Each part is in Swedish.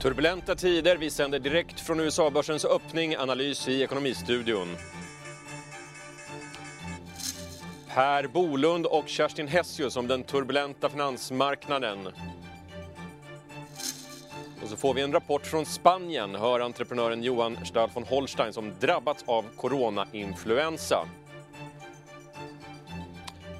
Turbulenta tider. Vi sänder direkt från USA-börsens öppning. Analys i Ekonomistudion. Per Bolund och Kerstin Hessius om den turbulenta finansmarknaden. Och så får vi en rapport från Spanien. Hör entreprenören Johan Stad von Holstein som drabbats av coronainfluensa.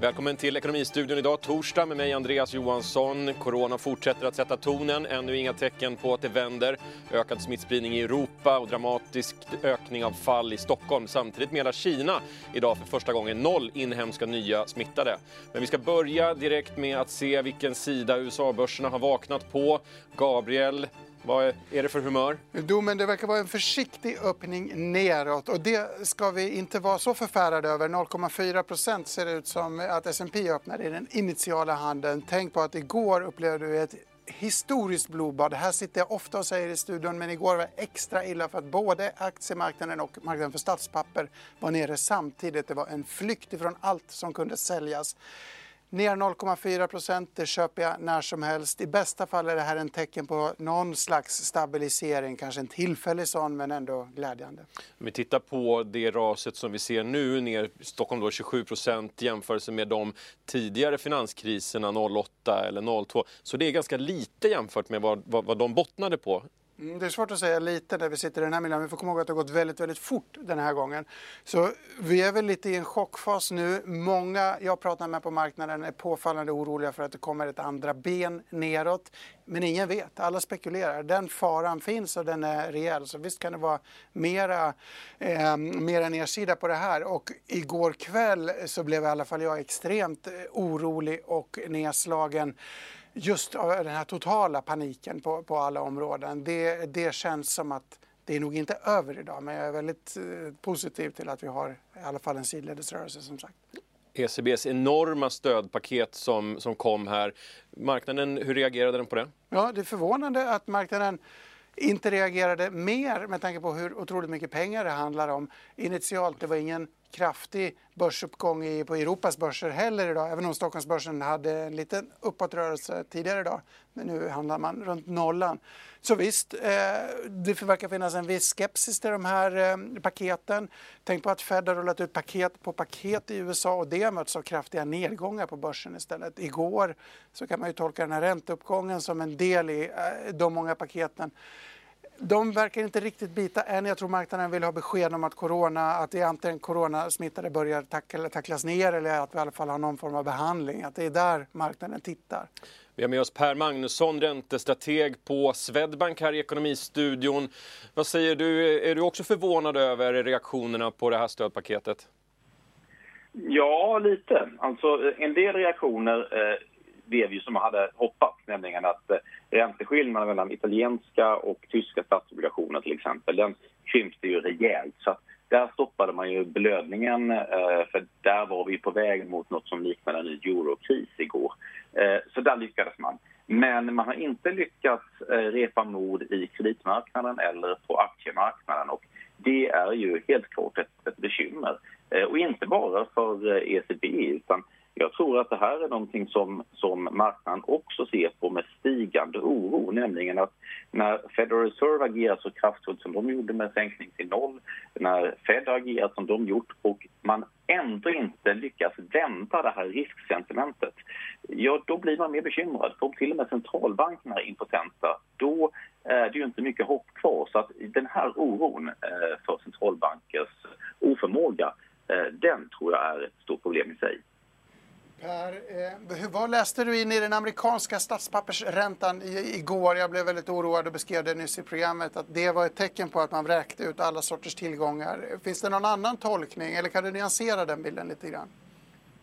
Välkommen till Ekonomistudion idag, torsdag med mig Andreas Johansson. Corona fortsätter att sätta tonen, ännu inga tecken på att det vänder. Ökad smittspridning i Europa och dramatisk ökning av fall i Stockholm. Samtidigt meddelar Kina idag för första gången noll inhemska nya smittade. Men vi ska börja direkt med att se vilken sida USA-börserna har vaknat på. Gabriel, vad är det för humör? Jo, men det verkar vara en försiktig öppning neråt och det ska vi inte vara så förfärade över. 0,4 procent ser det ut som att S&P öppnar i den initiala handeln. Tänk på att igår upplevde vi ett historiskt blodbad. Det här sitter jag ofta och säger i studion, men igår var det extra illa för att både aktiemarknaden och marknaden för statspapper var nere samtidigt. Det var en flykt ifrån allt som kunde säljas. Ner 0,4 procent, det köper jag när som helst. I bästa fall är det här en tecken på någon slags stabilisering, kanske en tillfällig sån, men ändå glädjande. Om vi tittar på det raset som vi ser nu, ner i Stockholm då 27 procent jämfört med de tidigare finanskriserna 08 eller 02, så det är ganska lite jämfört med vad, vad, vad de bottnade på Mm, det är svårt att säga lite när vi sitter i den här miljön. Vi får komma ihåg att det har gått väldigt, väldigt fort den här gången. Så vi är väl lite i en chockfas nu. Många jag pratar med på marknaden är påfallande oroliga för att det kommer ett andra ben neråt. Men ingen vet, alla spekulerar. Den faran finns och den är rejäl. Så visst kan det vara mera, eh, mera nedsida på det här. Och igår kväll så blev i alla fall jag extremt eh, orolig och nedslagen just den här totala paniken på, på alla områden. Det, det känns som att det är nog inte över idag, men jag är väldigt eh, positiv till att vi har i alla fall en sidledesrörelse som sagt. ECBs enorma stödpaket som, som kom här. Marknaden, hur reagerade den på det? Ja, det är förvånande att marknaden inte reagerade mer med tanke på hur otroligt mycket pengar det handlar om. Initialt, det var ingen kraftig börsuppgång i, på Europas börser heller idag, även om Stockholmsbörsen hade en liten uppåtrörelse tidigare idag. Men nu handlar man runt nollan. Så visst, eh, det verkar finnas en viss skepsis till de här eh, paketen. Tänk på att Fed har rullat ut paket på paket i USA och det har mötts av kraftiga nedgångar på börsen istället. Igår så kan man ju tolka den här ränteuppgången som en del i eh, de många paketen de verkar inte riktigt bita än. Jag tror marknaden vill ha besked om att corona, att det är antingen coronasmittade börjar tackla, tacklas ner eller att vi i alla fall har någon form av behandling. Att det är där marknaden tittar. Vi har med oss Per Magnusson, räntestrateg på Swedbank här i Ekonomistudion. Vad säger du, är du också förvånad över reaktionerna på det här stödpaketet? Ja, lite. Alltså en del reaktioner eh, blev vi som man hade hoppats, nämligen att eh, ränteskillnaden mellan italienska och tyska statsobligationer till exempel, den krympte ju rejält. Så där stoppade man ju blödningen, eh, för där var vi på väg mot något som liknade en eurokris igår. Eh, så där lyckades man. Men man har inte lyckats repa mod i kreditmarknaden eller på aktiemarknaden. Och det är ju helt klart ett, ett bekymmer. Och inte bara för ECB, utan jag tror att det här är någonting som, som marknaden också ser på med stigande oro, nämligen att när Federal Reserve agerar så kraftfullt som de gjorde med sänkning till noll, när Fed har agerat som de gjort och man ändå inte lyckas vända det här risksentimentet, ja då blir man mer bekymrad. För om till och med centralbankerna är impotenta, då eh, är det ju inte mycket hopp kvar. Så att den här oron eh, för centralbankers oförmåga, eh, den tror jag är ett stort problem i sig. Per, eh, vad läste du in i den amerikanska statspappersräntan i, igår? Jag blev väldigt oroad och beskrev det nyss i programmet att det var ett tecken på att man vräkte ut alla sorters tillgångar. Finns det någon annan tolkning eller kan du nyansera den bilden lite grann?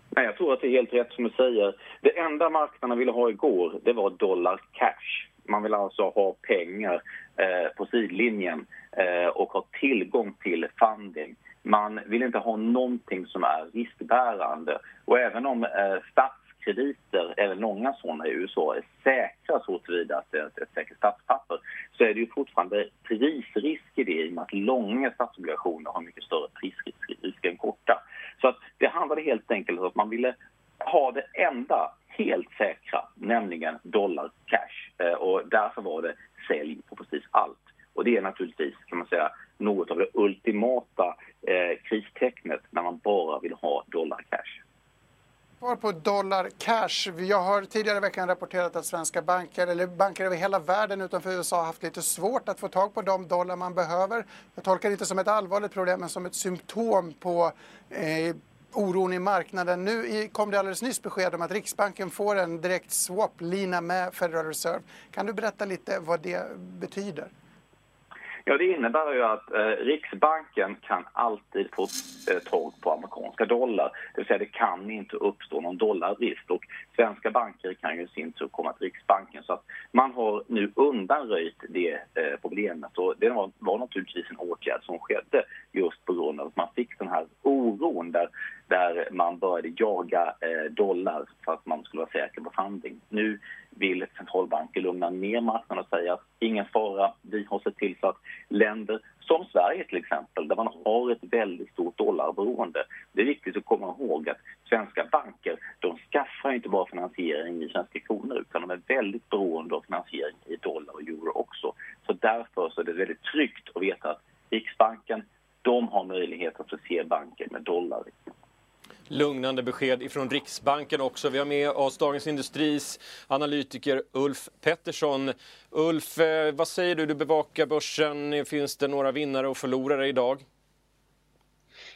Nej, jag tror att det är helt rätt som du säger. Det enda marknaden ville ha igår, det var dollar cash. Man vill alltså ha pengar eh, på sidlinjen eh, och ha tillgång till funding. Man vill inte ha någonting som är riskbärande. Och även om eh, statskrediter, eller långa sådana i USA, är säkra så tillvida att det är ett säkert statspapper så är det ju fortfarande prisrisk i det i och med att långa statsobligationer har mycket större prisrisk än korta. Så att det handlade helt enkelt om att man ville ha det enda helt säkra, nämligen dollar cash. Eh, och därför var det sälj på precis allt. Och det är naturligtvis, kan man säga, något av det ultimata eh, kristecknet när man bara vill ha dollar cash. Svar på dollar cash. Jag har tidigare i veckan rapporterat att svenska banker, eller banker över hela världen utanför USA, har haft lite svårt att få tag på de dollar man behöver. Jag tolkar det inte som ett allvarligt problem, men som ett symptom på eh, oron i marknaden. Nu kom det alldeles nyss besked om att Riksbanken får en direkt swap-lina med Federal Reserve. Kan du berätta lite vad det betyder? Ja, det innebär ju att eh, Riksbanken kan alltid få eh, tag på amerikanska dollar. Det vill säga det kan inte uppstå någon dollarbrist och svenska banker kan ju i sin tur komma till Riksbanken. Så att man har nu undanröjt det eh, problemet och det var, var naturligtvis en åtgärd som skedde just på grund av att man fick den här oron där, där man började jaga eh, dollar för att man skulle vara säker på funding. Nu vill centralbanker lugna ner marknaden och säga att ingen fara, vi har sett till så att länder som Sverige till exempel, där man har ett väldigt stort dollarberoende. Det är viktigt att komma ihåg att svenska banker, de skaffar inte bara finansiering i svenska kronor utan de är väldigt beroende av finansiering i dollar och euro också. Så därför så är det väldigt tryggt att veta att Riksbanken, de har möjlighet att förse banker med dollar lugnande besked ifrån Riksbanken också. Vi har med oss Dagens Industris analytiker Ulf Pettersson. Ulf, eh, vad säger du? Du bevakar börsen. Finns det några vinnare och förlorare idag?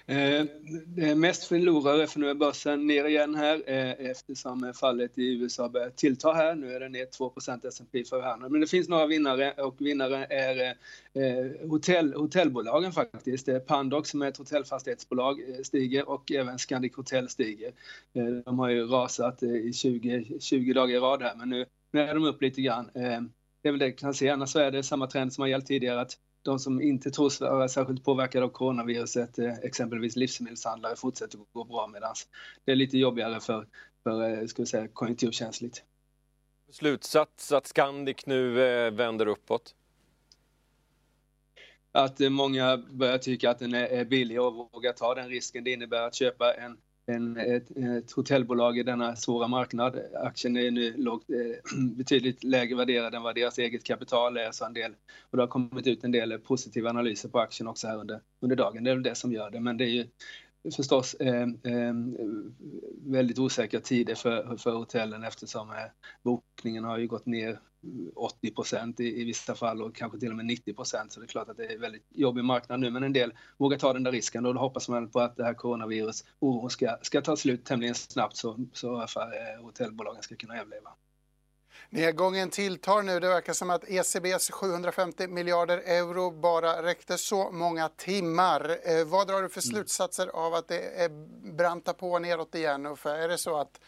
Eh, det är mest förlorare för nu är börsen ner igen här eh, eftersom fallet i USA börjar tillta här. Nu är den ner 2% S&P 500. Men det finns några vinnare och vinnare är eh, hotell, hotellbolagen faktiskt. Det är Pandox som är ett hotellfastighetsbolag eh, stiger och även Scandic Hotel stiger. Eh, de har ju rasat i 20, 20 dagar i rad här men nu, nu är de upp lite grann. Det är väl det jag kan se. Annars så är det samma trend som har gällt tidigare att de som inte tros vara särskilt påverkade av coronaviruset, eh, exempelvis livsmedelshandlare, fortsätter att gå bra medan det är lite jobbigare för, för eh, ska säga, konjunkturkänsligt. Slutsats att Scandic nu eh, vänder uppåt? Att många börjar tycka att den är billig och vågar ta den risken det innebär att köpa en en, ett, ett, hotellbolag i denna svåra marknad. Aktien är nu lågt, eh, betydligt lägre värderad än vad deras eget kapital är. Så en del, och det har kommit ut en del positiva analyser på aktien också här under, under dagen. Det är väl det som gör det. Men det är ju förstås eh, eh, väldigt osäkra tider för, för hotellen eftersom eh, bokningen har ju gått ner eh, 80 procent i, i, vissa fall och kanske till och med 90 procent. Så det är klart att det är en väldigt jobbig marknad nu, men en del vågar ta den där risken och då hoppas man på att det här coronavirus oron ska, ska ta slut tämligen snabbt så, så för, eh, hotellbolagen ska kunna överleva. Nedgången tilltar nu. Det verkar som att ECBs 750 miljarder euro bara räckte så många timmar. Eh, vad drar du för mm. slutsatser av att det är branta på neråt igen? För är det så att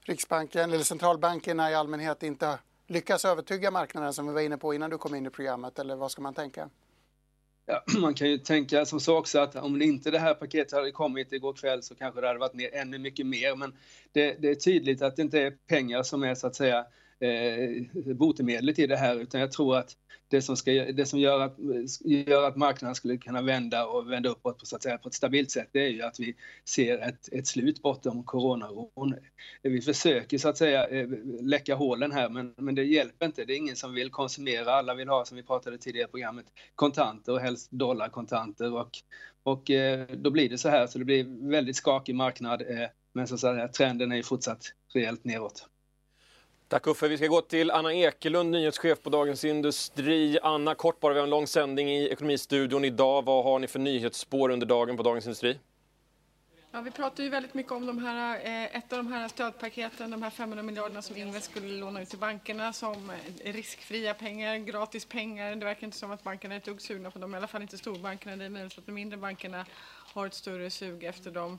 Riksbanken eller centralbankerna i allmänhet inte lyckas övertyga marknaden som vi var inne på innan du kom in i programmet eller vad ska man tänka? Ja, man kan ju tänka som så också att om inte det här paketet hade kommit igår kväll så kanske det hade varit ner ännu mycket mer. Men det, det är tydligt att det inte är pengar som är så att säga eh, botemedlet i det här utan jag tror att det som, ska, det som gör, att, gör att marknaden skulle kunna vända och vända uppåt på, så att säga, på ett stabilt sätt det är ju att vi ser ett, ett slut bortom coronaron. Vi försöker så att säga eh, läcka hålen här men, men det hjälper inte. Det är ingen som vill konsumera. Alla vill ha, som vi pratade tidigare i programmet, kontanter och helst dollarkontanter och, och eh, då blir det så här så det blir väldigt skakig marknad eh, men så att säga, trenden är ju fortsatt rejält neråt. Tack Uffe. Vi ska gå till Anna Ekelund, nyhetschef på Dagens Industri. Anna, kort bara, vi har en lång sändning i Ekonomistudion idag. Vad har ni för nyhetsspår under dagen på Dagens Industri? Ja, vi pratar ju väldigt mycket om de här, eh, ett av de här stödpaketen, de här 500 miljarderna som Invest skulle låna ut till bankerna som eh, riskfria pengar, gratis pengar. Det verkar inte som att bankerna är ett dugg sugna på dem, i alla fall inte storbankerna. Det är möjligt att de mindre bankerna har ett större sug efter dem.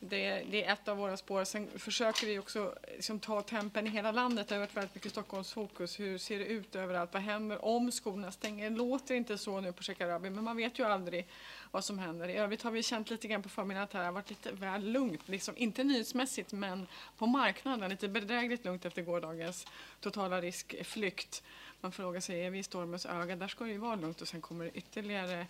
Det, det, är ett av våra spår. Sen försöker vi också liksom, ta tempen i hela landet. Det har varit väldigt mycket Stockholmsfokus. Hur ser det ut överallt? Vad händer om skolorna stänger? Det låter inte så nu på Shekarabi, men man vet ju aldrig vad som händer. I övrigt har vi känt lite grann på förmiddagen att det har varit lite väl lugnt. Liksom, inte nyhetsmässigt, men på marknaden. Lite bedrägligt lugnt efter gårdagens totala riskflykt. Man frågar sig, är vi i stormens öga? Där ska det ju vara lugnt och sen kommer det ytterligare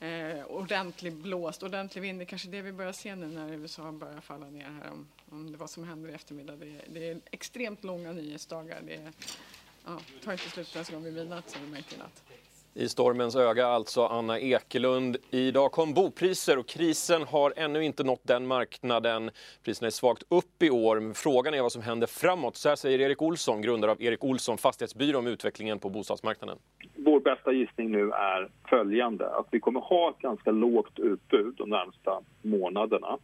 eh, ordentlig blåst, ordentlig vind. Det är kanske det vi börjar se nu när USA börjar falla ner här om, om det vad som händer i eftermiddag. Det är, det är extremt långa nyhetsdagar. Det är, ja, tar inte slut förrän gång vid midnatt som vi märkte i natt. I stormens öga alltså Anna Ekelund. Idag kom bopriser och krisen har ännu inte nått den marknaden. Priserna är svagt upp i år, men frågan är vad som händer framåt. Så här säger Erik Olsson, grundare av Erik Olsson Fastighetsbyrå om utvecklingen på bostadsmarknaden. Vår bästa gissning nu är följande, att vi kommer ha ett ganska lågt utbud de närmsta månaderna.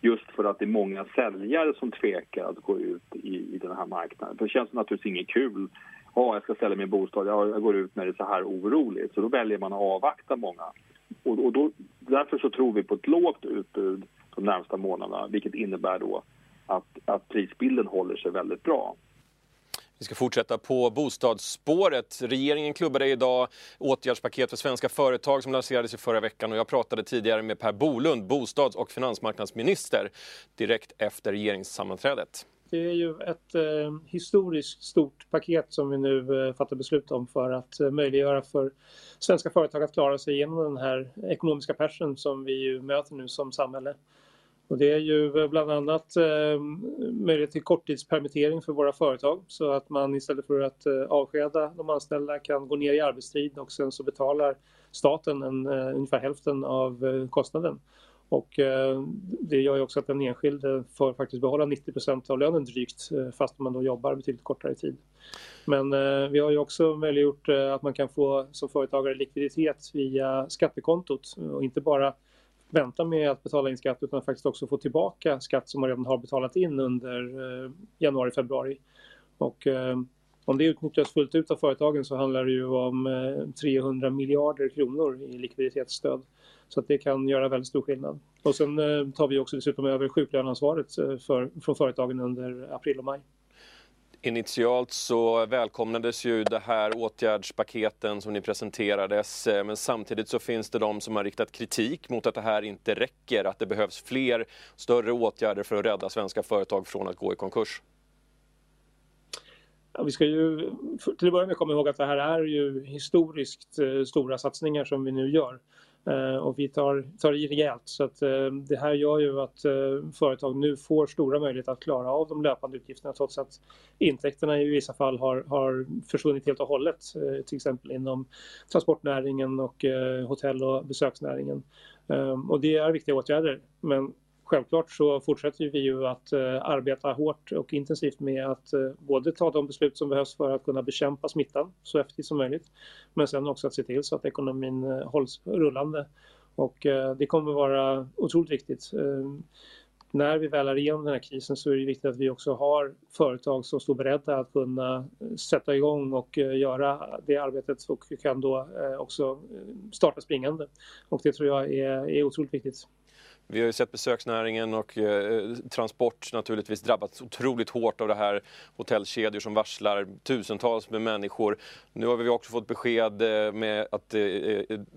Just för att det är många säljare som tvekar att gå ut i, i den här marknaden. För det känns naturligtvis inget kul ja, jag ska sälja min bostad, ja, jag går ut när det är så här oroligt. Så då väljer man att avvakta många. Och, och då, därför så tror vi på ett lågt utbud de närmsta månaderna, vilket innebär då att, att prisbilden håller sig väldigt bra. Vi ska fortsätta på bostadsspåret. Regeringen klubbade idag åtgärdspaket för svenska företag som lanserades i förra veckan och jag pratade tidigare med Per Bolund, bostads och finansmarknadsminister, direkt efter regeringssammanträdet. Det är ju ett eh, historiskt stort paket som vi nu eh, fattar beslut om för att eh, möjliggöra för svenska företag att klara sig igenom den här ekonomiska persen som vi ju möter nu som samhälle. Och det är ju eh, bland annat eh, möjlighet till korttidspermittering för våra företag så att man istället för att eh, avskeda de anställda kan gå ner i arbetstid och sen så betalar staten en, eh, ungefär hälften av eh, kostnaden. Och eh, det gör ju också att den enskilde får faktiskt behålla 90% av lönen drygt eh, fast man då jobbar betydligt kortare tid. Men vi har ju också möjliggjort att man kan få som företagare likviditet via skattekontot och inte bara vänta med att betala in skatt utan faktiskt också få tillbaka skatt som man redan har betalat in under eh, januari, februari. Och eh, om det utnyttjas fullt ut av företagen så handlar det ju om eh, 300 miljarder kronor i likviditetsstöd. Så att det kan göra väldigt stor skillnad. Och sen eh, tar vi också dessutom över sjuklöneansvaret för, från företagen under april och maj. Initialt så välkomnades ju det här åtgärdspaketen som ni presenterades eh, men samtidigt så finns det de som har riktat kritik mot att det här inte räcker, att det behövs fler större åtgärder för att rädda svenska företag från att gå i konkurs. Ja, vi ska ju till att börja med komma ihåg att det här är ju historiskt eh, stora satsningar som vi nu gör. Eh, och vi tar, tar i rejält. Så att, eh, det här gör ju att eh, företag nu får stora möjligheter att klara av de löpande utgifterna trots att intäkterna i vissa fall har, har försvunnit helt och hållet. Eh, till exempel inom transportnäringen och eh, hotell och besöksnäringen. Och det är viktiga åtgärder. Men självklart så fortsätter vi ju att eh, arbeta hårt och intensivt med att eh, både ta de beslut som behövs för att kunna bekämpa smittan så effektivt som möjligt. Men sen också att se till så att ekonomin eh, hålls rullande. Och det kommer vara otroligt viktigt. När vi väl är igenom den här krisen så är det viktigt att vi också har företag som står beredda att kunna sätta igång och göra det arbetet och kan då också starta springande. Och det tror jag är, är otroligt viktigt. Vi har ju sett besöksnäringen och eh, transport naturligtvis drabbats otroligt hårt av det här. Hotellkedjor som varslar tusentals med människor. Nu har vi också fått besked eh, med att eh,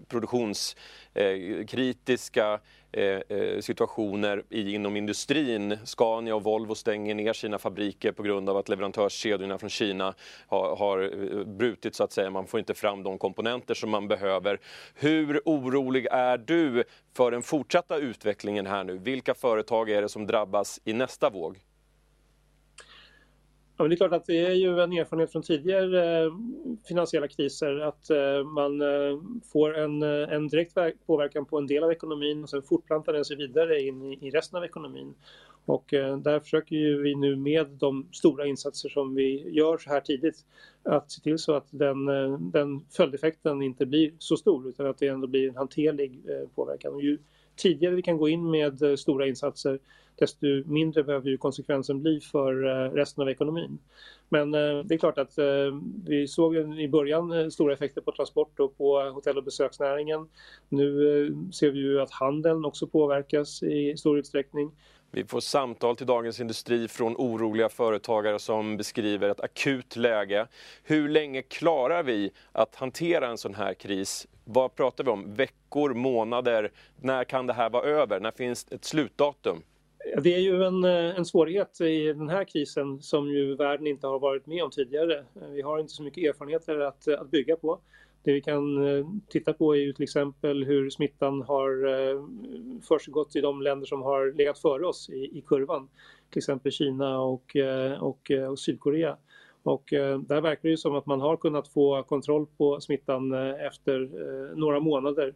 produktionskritiska eh, eh Eh, eh, situationer inom industrin. Scania och Volvo stänger ner sina fabriker på grund av att leverantörskedjorna från Kina har, har eh, brutit så att säga. Man får inte fram de komponenter som man behöver. Hur orolig är du för den fortsatta utvecklingen här nu? Vilka företag är det som drabbas i nästa våg? Ja, men det är klart att det är ju en erfarenhet från tidigare eh, finansiella kriser att eh, man eh, får en, en direkt påverkan på en del av ekonomin och sen fortplantar den sig vidare in i, i resten av ekonomin. Och där försöker ju vi nu med de stora insatser som vi gör så här tidigt att se till så att den, den följdeffekten inte blir så stor utan att det ändå blir en hanterlig påverkan. Och ju tidigare vi kan gå in med eh, stora insatser desto mindre behöver ju konsekvensen bli för eh, resten av ekonomin. Men eh, det är klart att vi såg i början stora effekter på transport och på hotell och besöksnäringen. Nu ser vi ju att handeln också påverkas i stor utsträckning. Vi får samtal till Dagens Industri från oroliga företagare som beskriver ett akut läge. Hur länge klarar vi att hantera en sån här kris? Vad pratar vi om? Veckor, månader? När kan det här vara över? När finns ett slutdatum? Det är ju en, eh, en svårighet i den här krisen som ju världen inte har varit med om tidigare. Eh, vi har inte så mycket erfarenheter att, eh, att bygga på. Det vi kan titta på är ju till exempel hur smittan har försiggått i de länder som har legat före oss i, i kurvan. Till exempel Kina och, och, och Sydkorea. Och eh, där verkar det ju som att man har kunnat få kontroll på smittan eh, efter eh, några månader.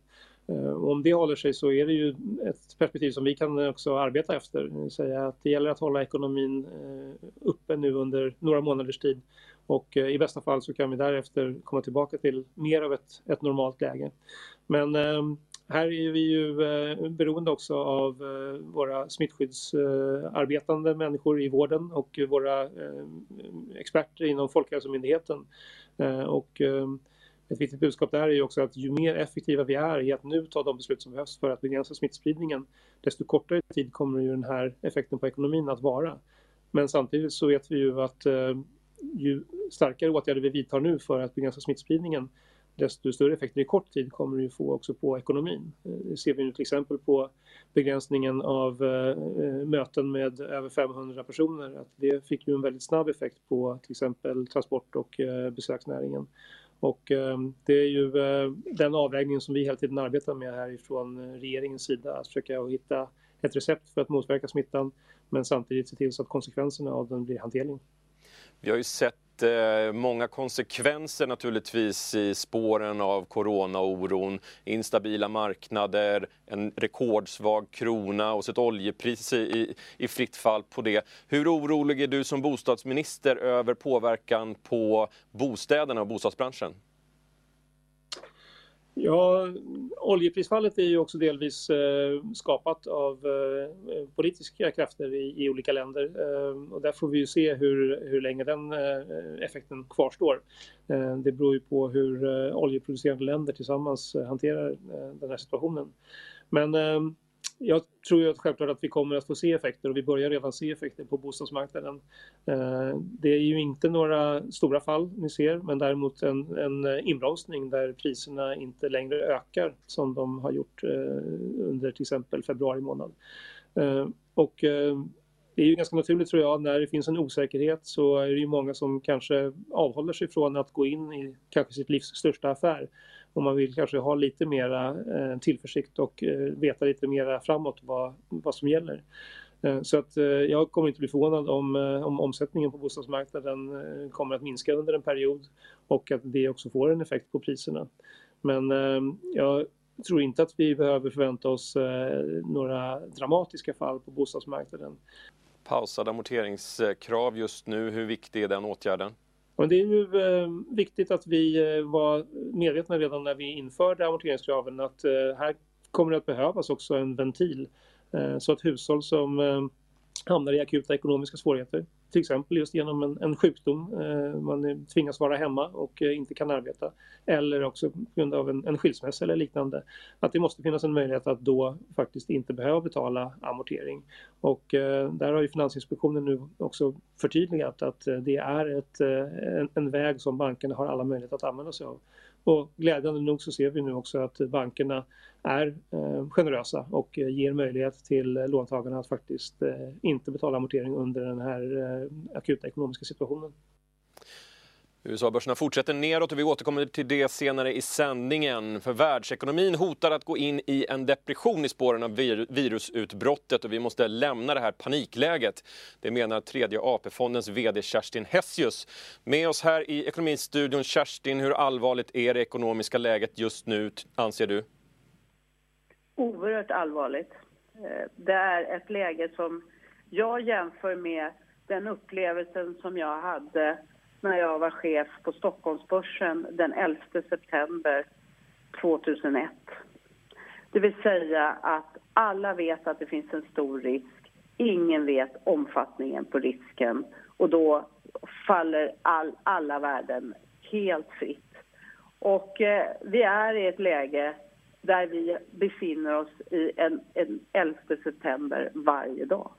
Om det håller sig så är det ju ett perspektiv som vi kan också arbeta efter. Det vill säga att det gäller att hålla ekonomin uppe nu under några månaders tid. Och i bästa fall så kan vi därefter komma tillbaka till mer av ett, ett normalt läge. Men här är vi ju eh, beroende också av eh, våra smittskyddsarbetande människor i vården och våra eh, experter inom Folkhälsomyndigheten. Eh, och eh, ett viktigt budskap där är ju också att ju mer effektiva vi är i att nu ta de beslut som behövs för att begränsa smittspridningen, desto kortare tid kommer ju den här effekten på ekonomin att vara. Men samtidigt så vet vi ju att ju starkare åtgärder vi vidtar nu för att begränsa smittspridningen, desto större effekter i kort tid kommer det få också på ekonomin. Det ser vi nu till exempel på begränsningen av eh, möten med över 500 personer. Att det fick ju en väldigt snabb effekt på till exempel transport och eh, besöksnäringen. Och det är ju den avvägningen som vi hela tiden arbetar med härifrån regeringens sida. Att försöka hitta ett recept för att motverka smittan men samtidigt se till så att konsekvenserna av den blir hanterliga. Vi har ju sett eh, många konsekvenser naturligtvis i spåren av coronaoron. Instabila marknader, en rekordsvag krona och ett oljepris i, i fritt fall på det. Hur orolig är du som bostadsminister över påverkan på bostäderna och bostadsbranschen? Ja, oljeprisfallet är ju också delvis eh, skapat av eh, politiska krafter i, i, olika länder eh, och där får vi ju se hur, hur länge den eh, effekten kvarstår. Eh, det beror ju på hur eh, oljeproducerande länder tillsammans eh, hanterar eh, den här situationen. Men eh, jag tror ju att självklart att vi kommer att få se effekter och vi börjar redan se effekter på bostadsmarknaden. Eh, det är ju inte några stora fall ni ser men däremot en, en inbromsning där priserna inte längre ökar som de har gjort eh, under till exempel februari månad. Eh, och det är ju ganska naturligt tror jag, när det finns en osäkerhet så är det ju många som kanske avhåller sig från att gå in i kanske sitt livs största affär och man vill kanske ha lite mera eh, tillförsikt och eh, veta lite mera framåt vad, vad som gäller. Eh, så att eh, jag kommer inte bli förvånad om, eh, om omsättningen på bostadsmarknaden eh, kommer att minska under en period och att det också får en effekt på priserna. Men jag tror inte att vi behöver förvänta oss några dramatiska fall på bostadsmarknaden. Pausade amorteringskrav just nu, hur viktig är den åtgärden? Men det är ju eh, viktigt att vi eh, var medvetna redan när vi införde amorteringskraven att eh, här kommer det att behövas också en ventil eh, så att hushåll som eh, hamnar i akuta ekonomiska svårigheter. Till exempel just genom en, en sjukdom, eh, man tvingas vara hemma och eh, inte kan arbeta. Eller också på grund av en, en skilsmässa eller liknande. Att det måste finnas en möjlighet att då faktiskt inte behöva betala amortering. Och eh, där har ju Finansinspektionen nu också förtydligat att eh, det är ett, eh, en, en väg som bankerna har alla möjligheter att använda sig av. Och glädjande nog så ser vi nu också att bankerna är eh, generösa och eh, ger möjlighet till eh, låntagarna att faktiskt inte betala amortering under den här akuta ekonomiska situationen. USA-börserna fortsätter neråt och vi återkommer till det senare i sändningen. För världsekonomin hotar att gå in i en depression i spåren av virusutbrottet och vi måste lämna det här panikläget. Det menar tredje AP-fondens VD Kerstin Hessius. Med oss här i Ekonomistudion. Kerstin, hur allvarligt är det ekonomiska läget just nu, anser du? Oerhört allvarligt. Eh, det är ett läge som jag jämför med den upplevelsen som jag hade när jag var chef på Stockholmsbörsen den 11 september 2001. Det vill säga att alla vet att det finns en stor risk. Ingen vet omfattningen på risken och då faller all, alla värden helt fritt. Och eh, vi är i ett läge där vi befinner oss i en, en 11 september varje dag.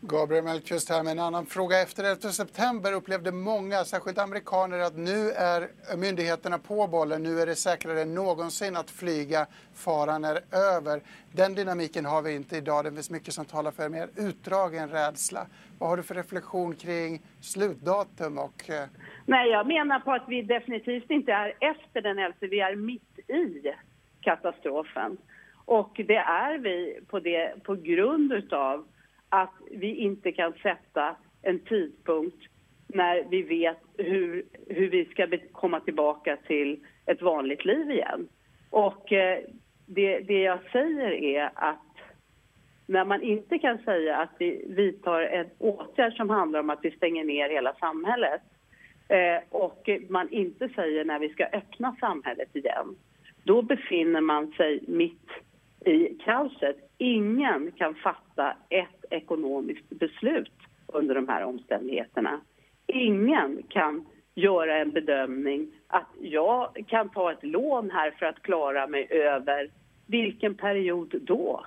Gabriel Mellqvist här med en annan fråga. Efter 11 september upplevde många, särskilt amerikaner, att nu är myndigheterna på bollen. Nu är det säkrare än någonsin att flyga. Faran är över. Den dynamiken har vi inte idag. Det finns mycket som talar för en mer utdragen rädsla. Vad har du för reflektion kring slutdatum? Och. Eh, Nej, jag menar på att vi definitivt inte är efter den 11. Vi är mitt i katastrofen. Och det är vi på, det, på grund utav att vi inte kan sätta en tidpunkt när vi vet hur, hur vi ska komma tillbaka till ett vanligt liv igen. Och eh, det, det jag säger är att när man inte kan säga att vi vidtar en åtgärd som handlar om att vi stänger ner hela samhället eh, och man inte säger när vi ska öppna samhället igen, då befinner man sig mitt i kaoset. Ingen kan fatta ett ekonomiskt beslut under de här omständigheterna. Ingen kan göra en bedömning att jag kan ta ett lån här för att klara mig över vilken period då?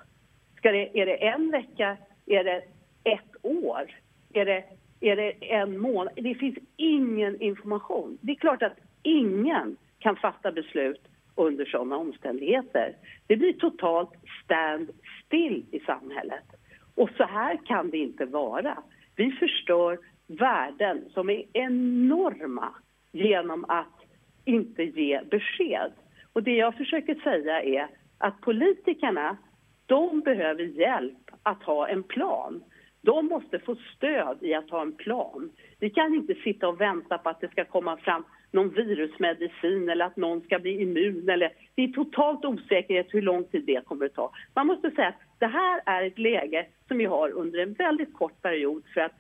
Ska det, är det en vecka? Är det ett år? Är det, är det en månad? Det finns ingen information. Det är klart att ingen kan fatta beslut under sådana omständigheter. Det blir totalt stand still i samhället. Och så här kan det inte vara. Vi förstör värden som är enorma genom att inte ge besked. Och det jag försöker säga är att politikerna, de behöver hjälp att ha en plan. De måste få stöd i att ha en plan. Vi kan inte sitta och vänta på att det ska komma fram någon virusmedicin eller att någon ska bli immun. Eller, det är totalt osäkerhet hur lång tid det kommer att ta. Man måste säga att det här är ett läge som vi har under en väldigt kort period för att,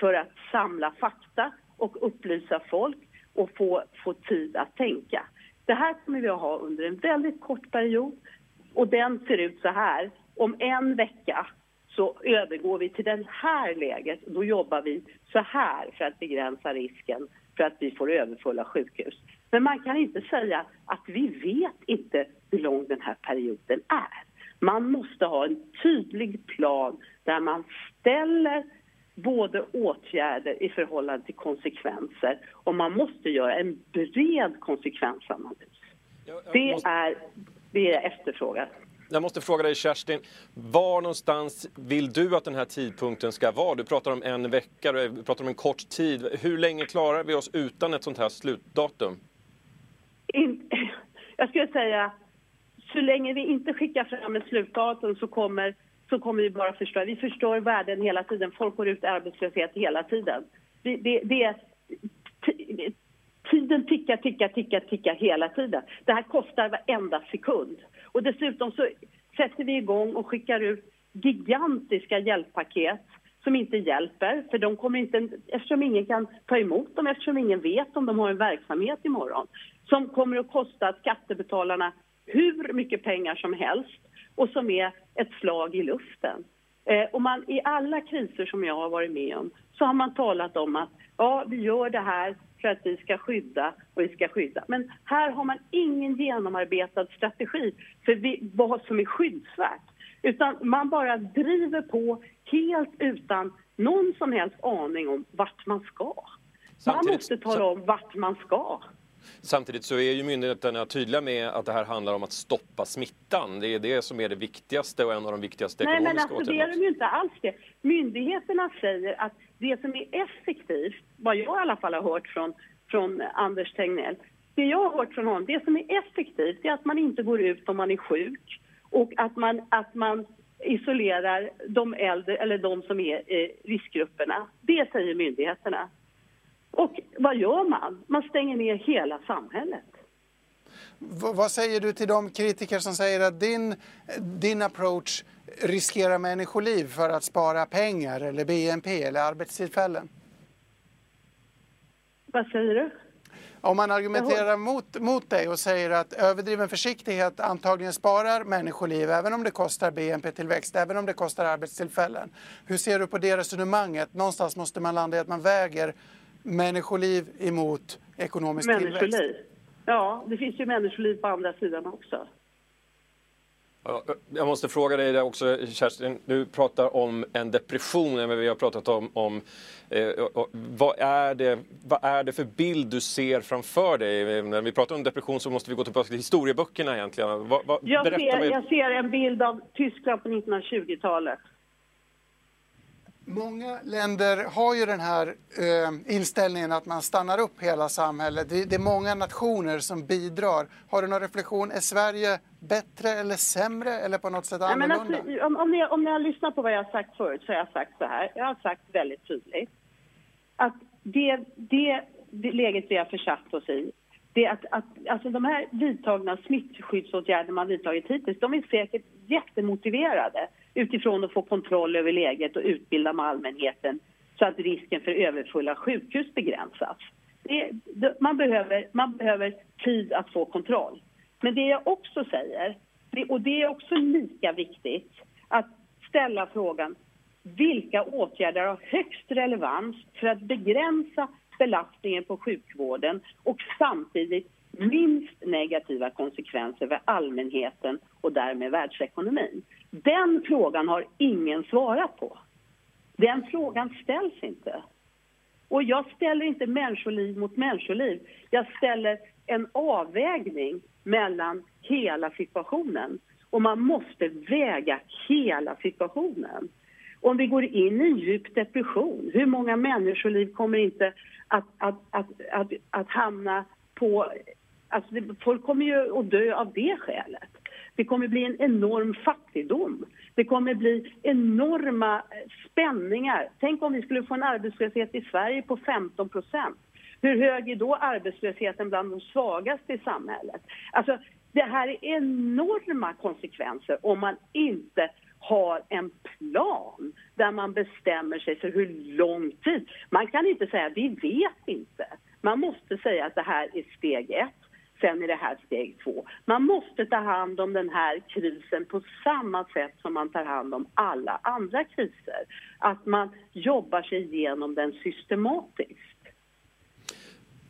för att samla fakta och upplysa folk och få, få tid att tänka. Det här kommer vi att ha under en väldigt kort period och den ser ut så här. Om en vecka så övergår vi till det här läget. Då jobbar vi så här för att begränsa risken för att vi får överfulla sjukhus. Men man kan inte säga att vi vet inte hur lång den här perioden är. Man måste ha en tydlig plan där man ställer både åtgärder i förhållande till konsekvenser och man måste göra en bred konsekvensanalys. Det är det jag efterfrågar. Jag måste fråga dig Kerstin, var någonstans vill du att den här tidpunkten ska vara? Du pratar om en vecka, du pratar om en kort tid. Hur länge klarar vi oss utan ett sånt här slutdatum? In, jag skulle säga, så länge vi inte skickar fram ett slutdatum så kommer, så kommer vi bara förstöra. Vi förstör världen hela tiden. Folk går ut i arbetslöshet hela tiden. Det, det, det, tiden tickar, tickar, tickar, tickar hela tiden. Det här kostar varenda sekund. Och dessutom så sätter vi igång och skickar ut gigantiska hjälppaket som inte hjälper, för de kommer inte, eftersom ingen kan ta emot dem, eftersom ingen vet om de har en verksamhet imorgon, som kommer att kosta skattebetalarna hur mycket pengar som helst och som är ett slag i luften. Eh, och man, I alla kriser som jag har varit med om så har man talat om att ja, vi gör det här för att vi ska skydda och vi ska skydda. Men här har man ingen genomarbetad strategi för vi, vad som är skyddsvärt. Utan man bara driver på helt utan någon som helst aning om vart man ska. Samtidigt, man måste tala om vart man ska. Samtidigt så är ju myndigheterna tydliga med att det här handlar om att stoppa smittan. Det är det som är det viktigaste och en av de viktigaste Nej, ekonomiska men alltså, åtgärderna. Det är de ju inte alls det. Myndigheterna säger att det som är effektivt, vad jag i alla fall har hört från, från Anders Tegnell, det jag har hört från honom, det som är effektivt är att man inte går ut om man är sjuk och att man, att man isolerar de äldre eller de som är i riskgrupperna. Det säger myndigheterna. Och vad gör man? Man stänger ner hela samhället. V vad säger du till de kritiker som säger att din, din approach riskerar människoliv för att spara pengar eller BNP eller arbetstillfällen? Vad säger du? Om man argumenterar mot, mot dig och säger att överdriven försiktighet antagligen sparar människoliv även om det kostar BNP-tillväxt, även om det kostar arbetstillfällen. Hur ser du på det resonemanget? Någonstans måste man landa i att man väger människoliv emot ekonomisk människoliv. tillväxt. Ja, det finns ju människoliv på andra sidan också. Jag måste fråga dig också, Kerstin. Du pratar om en depression, men vi har pratat om, om eh, vad, är det, vad är det för bild du ser framför dig? När vi pratar om depression så måste vi gå tillbaka till historieböckerna egentligen. Vad, vad, jag, ser, jag ser en bild av Tyskland på 1920-talet. Många länder har ju den här eh, inställningen att man stannar upp hela samhället. Det, det, är många nationer som bidrar. Har du någon reflektion? Är Sverige bättre eller sämre eller på något sätt Nej, annorlunda? Men alltså, om, om, ni, om ni har lyssnat på vad jag har sagt förut så har jag sagt så här. Jag har sagt väldigt tydligt att det, det, det läget vi har försatt oss i det är att, att alltså de här vidtagna smittskyddsåtgärder man vidtagit hittills, de är säkert jättemotiverade utifrån att få kontroll över läget och utbilda med allmänheten så att risken för överfulla sjukhus begränsas. Det, det, man, behöver, man behöver tid att få kontroll. Men det jag också säger, och det är också lika viktigt, att ställa frågan vilka åtgärder har högst relevans för att begränsa belastningen på sjukvården och samtidigt minst negativa konsekvenser för allmänheten och därmed världsekonomin. Den frågan har ingen svarat på. Den frågan ställs inte. Och jag ställer inte människoliv mot människoliv. Jag ställer en avvägning mellan hela situationen. Och man måste väga hela situationen. Om vi går in i en djup depression, hur många människoliv kommer inte att, att, att, att, att hamna på... Alltså folk kommer ju att dö av det skälet. Det kommer bli en enorm fattigdom. Det kommer bli enorma eh, spänningar. Tänk om vi skulle få en arbetslöshet i Sverige på 15 procent. Hur hög är då arbetslösheten bland de svagaste i samhället? Alltså, det här är enorma konsekvenser om man inte har en plan där man bestämmer sig för hur lång tid. Man kan inte säga vi vet inte. Man måste säga att det här är steg ett, sen är det här steg två. Man måste ta hand om den här krisen på samma sätt som man tar hand om alla andra kriser. Att man jobbar sig igenom den systematiskt.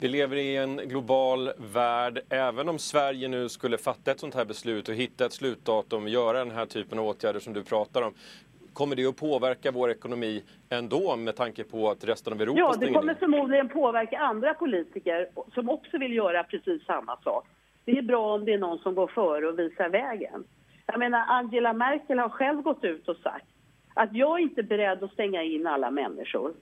Vi lever i en global värld. Även om Sverige nu skulle fatta ett sånt här beslut och hitta ett slutdatum och göra den här typen av åtgärder som du pratar om. Kommer det att påverka vår ekonomi ändå med tanke på att resten av Europa Ja, det kommer förmodligen påverka andra politiker som också vill göra precis samma sak. Det är bra om det är någon som går före och visar vägen. Jag menar, Angela Merkel har själv gått ut och sagt att jag är inte beredd att stänga in alla människor.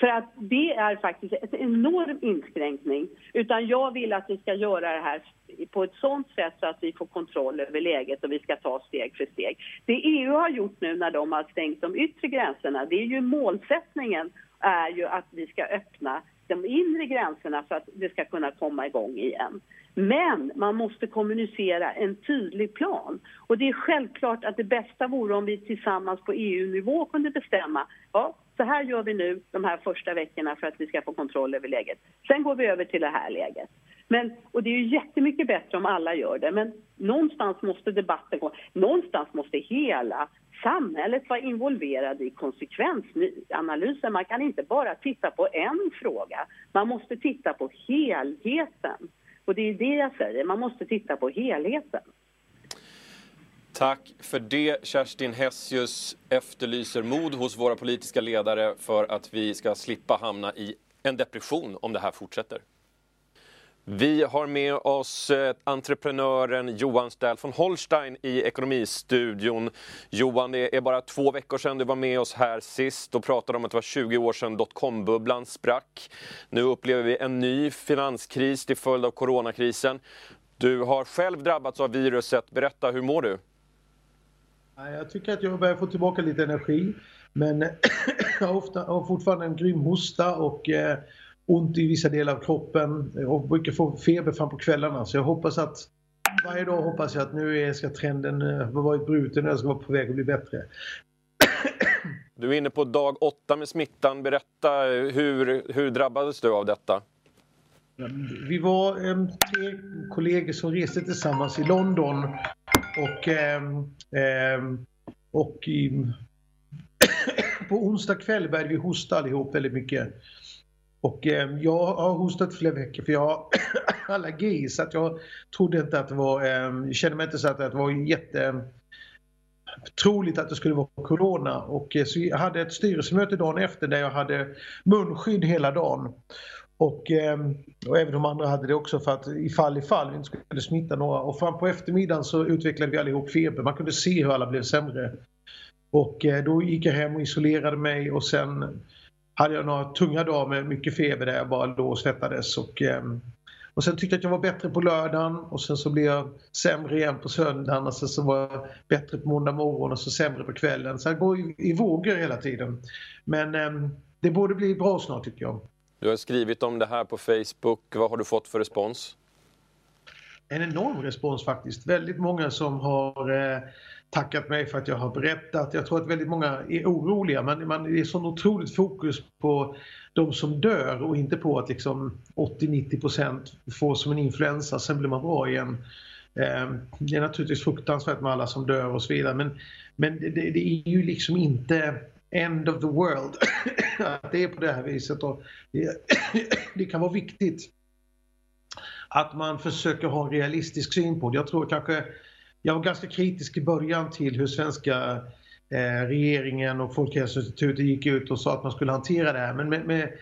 För att det är faktiskt en enorm inskränkning. Utan jag vill att vi ska göra det här på ett sånt sätt så att vi får kontroll över läget och vi ska ta steg för steg. Det EU har gjort nu när de har stängt de yttre gränserna, det är ju målsättningen är ju att vi ska öppna de inre gränserna så att det ska kunna komma igång igen. Men man måste kommunicera en tydlig plan. Och det är självklart att det bästa vore om vi tillsammans på EU-nivå kunde bestämma, ja, så här gör vi nu de här första veckorna för att vi ska få kontroll över läget. Sen går vi över till det här läget. Men, och det är ju jättemycket bättre om alla gör det, men någonstans måste debatten gå. Någonstans måste hela samhället vara involverad i konsekvensanalysen. Man kan inte bara titta på en fråga. Man måste titta på helheten. Och det är det jag säger, man måste titta på helheten. Tack för det. Kerstin Hessius efterlyser mod hos våra politiska ledare för att vi ska slippa hamna i en depression om det här fortsätter. Vi har med oss eh, entreprenören Johan Stähl von Holstein i Ekonomistudion. Johan, det är bara två veckor sedan du var med oss här sist och pratade om att det var 20 år sedan dotcom-bubblan sprack. Nu upplever vi en ny finanskris till följd av coronakrisen. Du har själv drabbats av viruset. Berätta, hur mår du? Jag tycker att jag börjar få tillbaka lite energi. Men jag har, har fortfarande en grym hosta och eh, ont i vissa delar av kroppen och brukar få feber fram på kvällarna. Så jag hoppas att varje dag hoppas jag att nu ska trenden ha varit bruten och jag ska vara på väg att bli bättre. Du är inne på dag åtta med smittan. Berätta, hur, hur drabbades du av detta? Vi var eh, tre kollegor som reste tillsammans i London och, eh, eh, och i, på onsdag kväll började vi hosta allihop väldigt mycket. Och eh, jag har hostat flera veckor för jag har allergi så att jag trodde inte att det var, eh, kände mig inte så att det var jätte ehm, troligt att det skulle vara corona och eh, så jag hade ett styrelsemöte dagen efter där jag hade munskydd hela dagen. Och, ehm, och även de andra hade det också för att ifall ifall vi inte skulle smitta några. Och fram på eftermiddagen så utvecklade vi allihop feber. Man kunde se hur alla blev sämre. Och eh, då gick jag hem och isolerade mig och sen hade jag några tunga dagar med mycket feber där jag bara låg och svettades. Och, ehm, och sen tyckte jag att jag var bättre på lördagen och sen så blev jag sämre igen på söndagen och sen så var jag bättre på måndag morgon och så sämre på kvällen. Så jag går i, i vågor hela tiden. Men eh, det borde bli bra snart tycker jag. Du har skrivit om det här på Facebook. Vad har du fått för respons? En enorm respons faktiskt. Väldigt många som har eh, tackat mig för att jag har berättat. Jag tror att väldigt många är oroliga. Men man, det är sån otroligt fokus på de som dör och inte på att liksom 80-90% får som en influensa, sen blir man bra igen. Eh, det är naturligtvis fruktansvärt med alla som dör och så vidare men, men det, det är ju liksom inte end of the world att det är på det här viset. Och det, det kan vara viktigt att man försöker ha en realistisk syn på det. Jag tror kanske, jag var ganska kritisk i början till hur svenska eh, regeringen och Folkhälsoinstitutet gick ut och sa att man skulle hantera det här. Men med, med,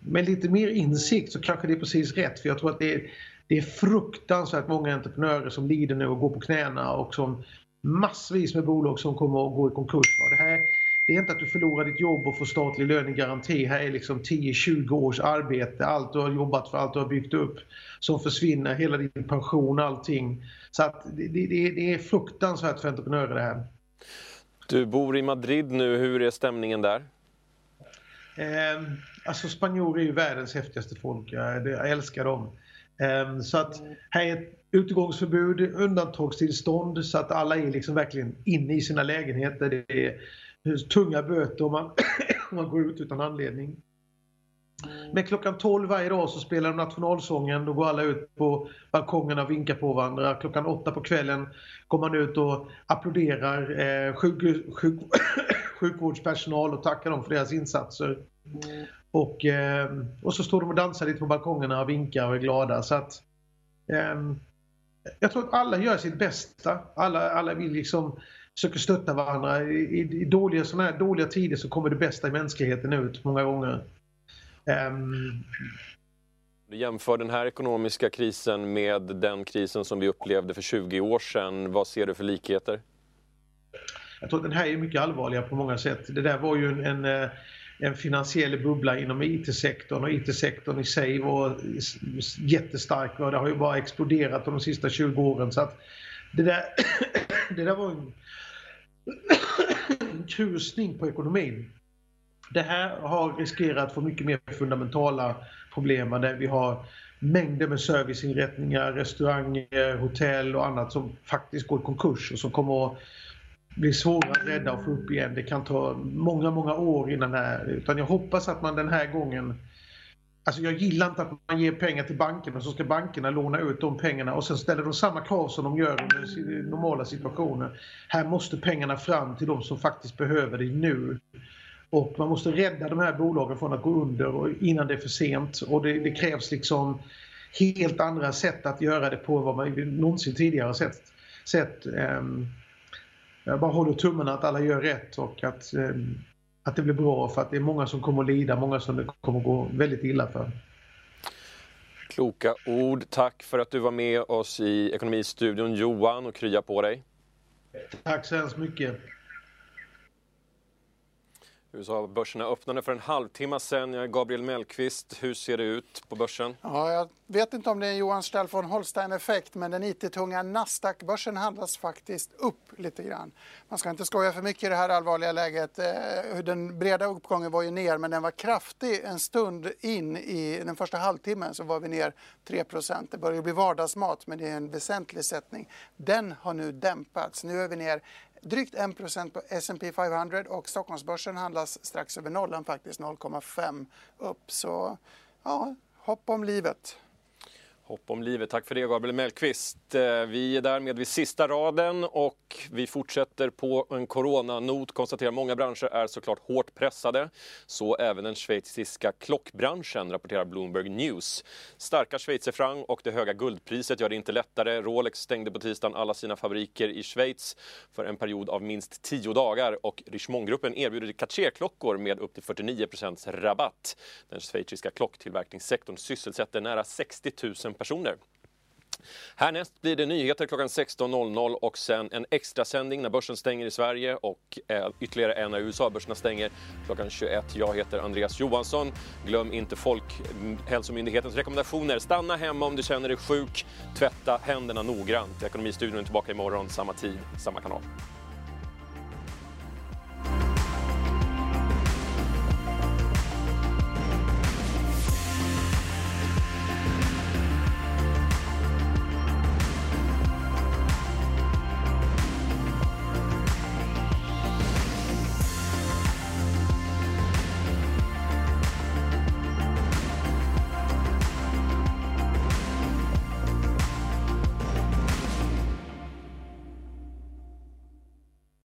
med, lite mer insikt så kanske det är precis rätt. För jag tror att det är, det är fruktansvärt många entreprenörer som lider nu och går på knäna och som massvis med bolag som kommer att gå i konkurs. Det här det är inte att du förlorar ditt jobb och får statlig lönegaranti. Här är liksom 10-20 års arbete, allt du har jobbat för, allt du har byggt upp som försvinner, hela din pension, allting. Så att det, det, det är fruktansvärt för entreprenörer det här. Du bor i Madrid nu, hur är stämningen där? Eh, alltså spanjorer är ju världens häftigaste folk, jag, jag älskar dem. Eh, så att här är ett utegångsförbud, undantagstillstånd så att alla är liksom verkligen inne i sina lägenheter. Det är tunga böter om man, om man går ut utan anledning. Men klockan 12 varje dag så spelar de nationalsången. Då går alla ut på balkongerna och vinkar på varandra. Klockan 8 på kvällen går man ut och applåderar eh, sjuk, sjuk, sjukvårdspersonal och tackar dem för deras insatser. Och, eh, och så står de och dansar lite på balkongerna och vinkar och är glada. Så att, eh, jag tror att alla gör sitt bästa. Alla, alla vill liksom försöker stötta varandra. I, i dåliga, såna här dåliga tider så kommer det bästa i mänskligheten ut många gånger. Um... Du jämför den här ekonomiska krisen med den krisen som vi upplevde för 20 år sedan. Vad ser du för likheter? Jag tror att den här är mycket allvarligare på många sätt. Det där var ju en, en, eh, en finansiell bubbla inom IT-sektorn och IT-sektorn i sig var jättestark. Och det har ju bara exploderat de sista 20 åren. Så att det, där, det där var en en krusning på ekonomin. Det här har riskerat att få mycket mer fundamentala problem där vi har mängder med serviceinrättningar, restauranger, hotell och annat som faktiskt går i konkurs och som kommer att bli svåra att rädda och få upp igen. Det kan ta många, många år innan det här. Utan jag hoppas att man den här gången Alltså jag gillar inte att man ger pengar till bankerna så ska bankerna låna ut de pengarna och sen ställer de samma krav som de gör under normala situationer. Här måste pengarna fram till de som faktiskt behöver det nu. Och man måste rädda de här bolagen från att gå under innan det är för sent. Och det, det krävs liksom helt andra sätt att göra det på vad man någonsin tidigare sett. sett um, jag bara håller tummarna att alla gör rätt och att um, att det blir bra för att det är många som kommer att lida, många som det kommer att gå väldigt illa för. Kloka ord. Tack för att du var med oss i Ekonomistudion Johan och krya på dig. Tack så hemskt mycket. USA-börserna öppnade för en halvtimme sedan. Gabriel Mellqvist. Hur ser det ut på börsen? Ja, jag vet inte om det är en Johan Stell von Holstein-effekt men den IT-tunga Nasdaq-börsen handlas faktiskt upp lite grann. Man ska inte skoja för mycket i det här allvarliga läget. Eh, den breda uppgången var ju ner men den var kraftig en stund in i den första halvtimmen så var vi ner 3% Det börjar bli vardagsmat men det är en väsentlig sättning. Den har nu dämpats. Nu är vi ner drygt 1 på S&P 500 och Stockholmsbörsen handlas strax över nollan faktiskt, 0,5 upp. Så ja, hopp om livet. Hopp om livet. Tack för det, Gabriel Mellqvist. Eh, vi är därmed vid sista raden och vi fortsätter på en coronanot. Konstaterar många branscher är såklart hårt pressade. Så även den schweiziska klockbranschen, rapporterar Bloomberg News. Starka schweizerfranc och det höga guldpriset gör det inte lättare. Rolex stängde på tisdagen alla sina fabriker i Schweiz för en period av minst tio dagar och Richemont-gruppen erbjuder Cartier-klockor med upp till 49% rabatt. Den schweiziska klocktillverkningssektorn sysselsätter nära 60 000 personer. Härnäst blir det nyheter klockan 16.00 och sen en extra sändning när börsen stänger i Sverige och eh, ytterligare en när USA-börserna stänger klockan 21. Jag heter Andreas Johansson. Glöm inte Folkhälsomyndighetens rekommendationer. Stanna hemma om du känner dig sjuk. Tvätta händerna noggrant. Ekonomistudion är tillbaka imorgon, samma tid, samma kanal.